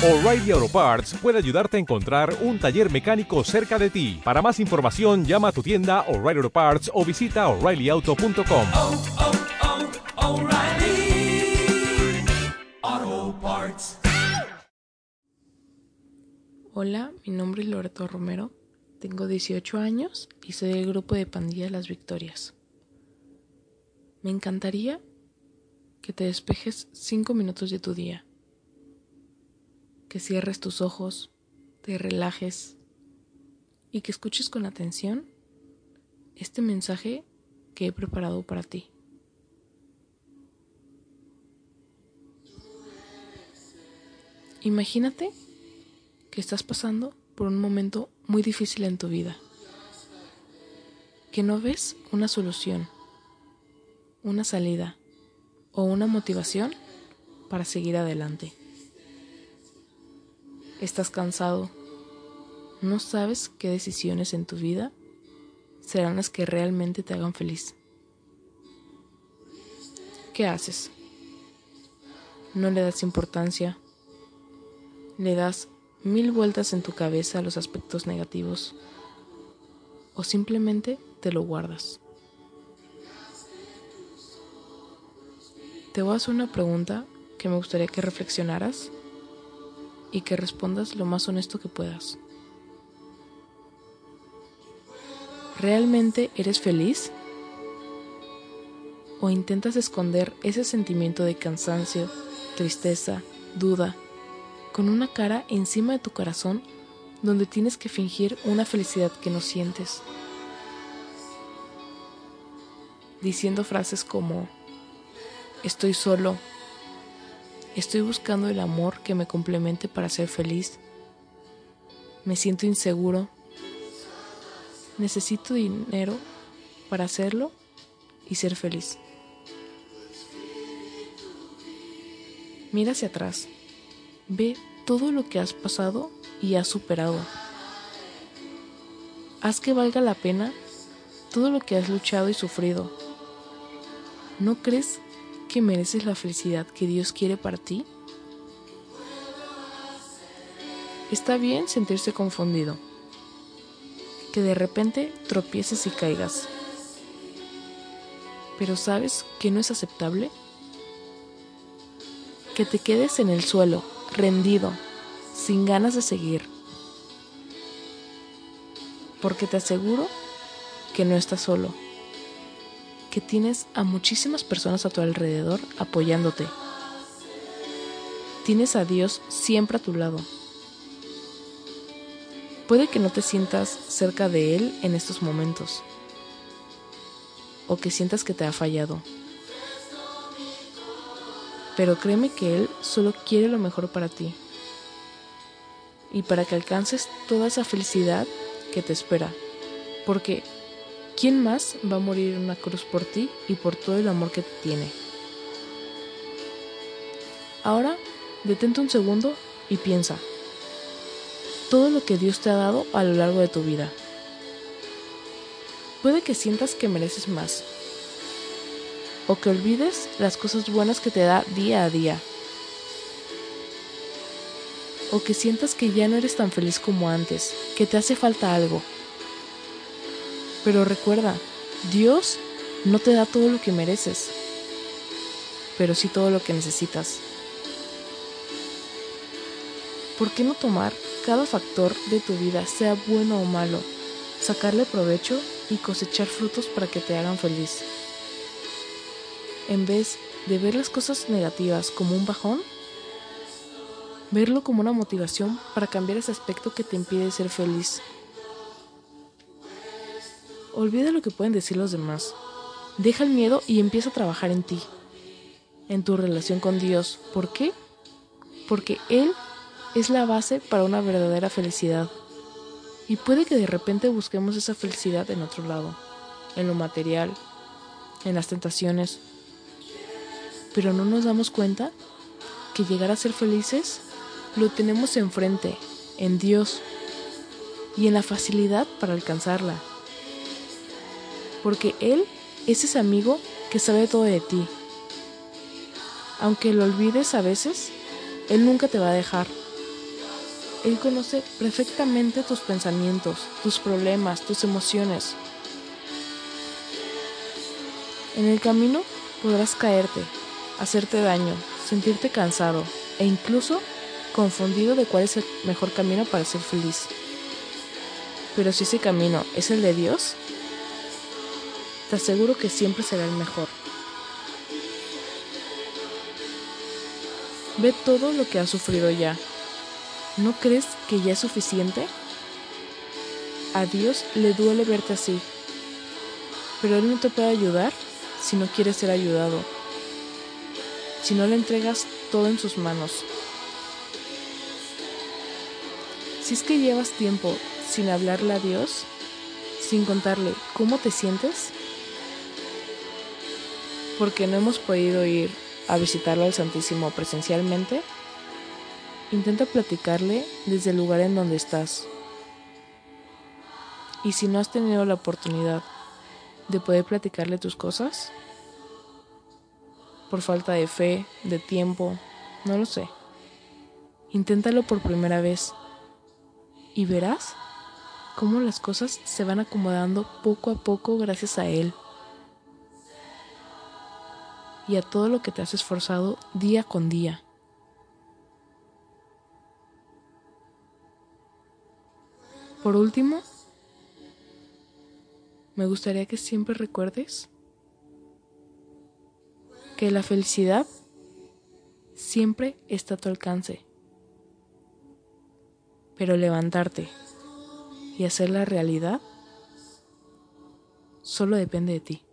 O'Reilly Auto Parts puede ayudarte a encontrar un taller mecánico cerca de ti. Para más información, llama a tu tienda O'Reilly Auto Parts o visita oreillyauto.com. oh, oh, Parts. Hola, mi nombre es Loreto Romero, tengo 18 años y soy del grupo de pandilla Las Victorias. Me encantaría que te despejes 5 minutos de tu día, que cierres tus ojos, te relajes y que escuches con atención este mensaje que he preparado para ti. Imagínate que estás pasando por un momento muy difícil en tu vida, que no ves una solución, una salida o una motivación para seguir adelante. Estás cansado, no sabes qué decisiones en tu vida serán las que realmente te hagan feliz. ¿Qué haces? No le das importancia, le das mil vueltas en tu cabeza a los aspectos negativos o simplemente te lo guardas. Te voy a hacer una pregunta que me gustaría que reflexionaras y que respondas lo más honesto que puedas. ¿Realmente eres feliz? ¿O intentas esconder ese sentimiento de cansancio, tristeza, duda, con una cara encima de tu corazón donde tienes que fingir una felicidad que no sientes? Diciendo frases como, estoy solo, estoy buscando el amor que me complemente para ser feliz, me siento inseguro, necesito dinero para hacerlo y ser feliz. Mira hacia atrás, ve todo lo que has pasado y has superado. Haz que valga la pena todo lo que has luchado y sufrido. ¿No crees que mereces la felicidad que Dios quiere para ti? Está bien sentirse confundido, que de repente tropieces y caigas. Pero ¿sabes que no es aceptable? Que te quedes en el suelo, rendido, sin ganas de seguir. Porque te aseguro que no estás solo, tienes a muchísimas personas a tu alrededor apoyándote. Tienes a Dios siempre a tu lado. Puede que no te sientas cerca de Él en estos momentos, o que sientas que te ha fallado. Pero créeme que Él solo quiere lo mejor para ti y para que alcances toda esa felicidad que te espera. Porque ¿quién más va a morir en una cruz por ti y por todo el amor que te tiene? Ahora, detente un segundo y piensa todo lo que Dios te ha dado a lo largo de tu vida. Puede que sientas que mereces más o que olvides las cosas buenas que te da día a día o que sientas que ya no eres tan feliz como antes, que te hace falta algo. Pero recuerda, Dios no te da todo lo que mereces, pero sí todo lo que necesitas. ¿Por qué no tomar cada factor de tu vida, sea bueno o malo, sacarle provecho y cosechar frutos para que te hagan feliz? En vez de ver las cosas negativas como un bajón, verlo como una motivación para cambiar ese aspecto que te impide ser feliz. Olvida lo que pueden decir los demás. Deja el miedo y empieza a trabajar en ti, en tu relación con Dios. ¿Por qué? Porque Él es la base para una verdadera felicidad. Y puede que de repente busquemos esa felicidad en otro lado, en lo material, en las tentaciones. Pero no nos damos cuenta que llegar a ser felices lo tenemos enfrente, en Dios, y en la facilidad para alcanzarla. Porque Él es ese amigo que sabe todo de ti. Aunque lo olvides a veces, Él nunca te va a dejar, Él conoce perfectamente tus pensamientos, tus problemas, tus emociones. En el camino podrás caerte, hacerte daño, sentirte cansado e incluso confundido de cuál es el mejor camino para ser feliz. Pero si ese camino es el de Dios, te aseguro que siempre será el mejor. Ve todo lo que has sufrido ya. ¿No crees que ya es suficiente? A Dios le duele verte así, pero Él no te puede ayudar si no quieres ser ayudado, si no le entregas todo en sus manos. Si es que llevas tiempo sin hablarle a Dios, sin contarle cómo te sientes, porque no hemos podido ir a visitarlo al Santísimo presencialmente, intenta platicarle desde el lugar en donde estás. Y si no has tenido la oportunidad de poder platicarle tus cosas, por falta de fe, de tiempo, no lo sé. Inténtalo por primera vez y verás cómo las cosas se van acomodando poco a poco gracias a Él y a todo lo que te has esforzado día con día. Por último, me gustaría que siempre recuerdes que la felicidad siempre está a tu alcance, pero levantarte y hacerla realidad solo depende de ti.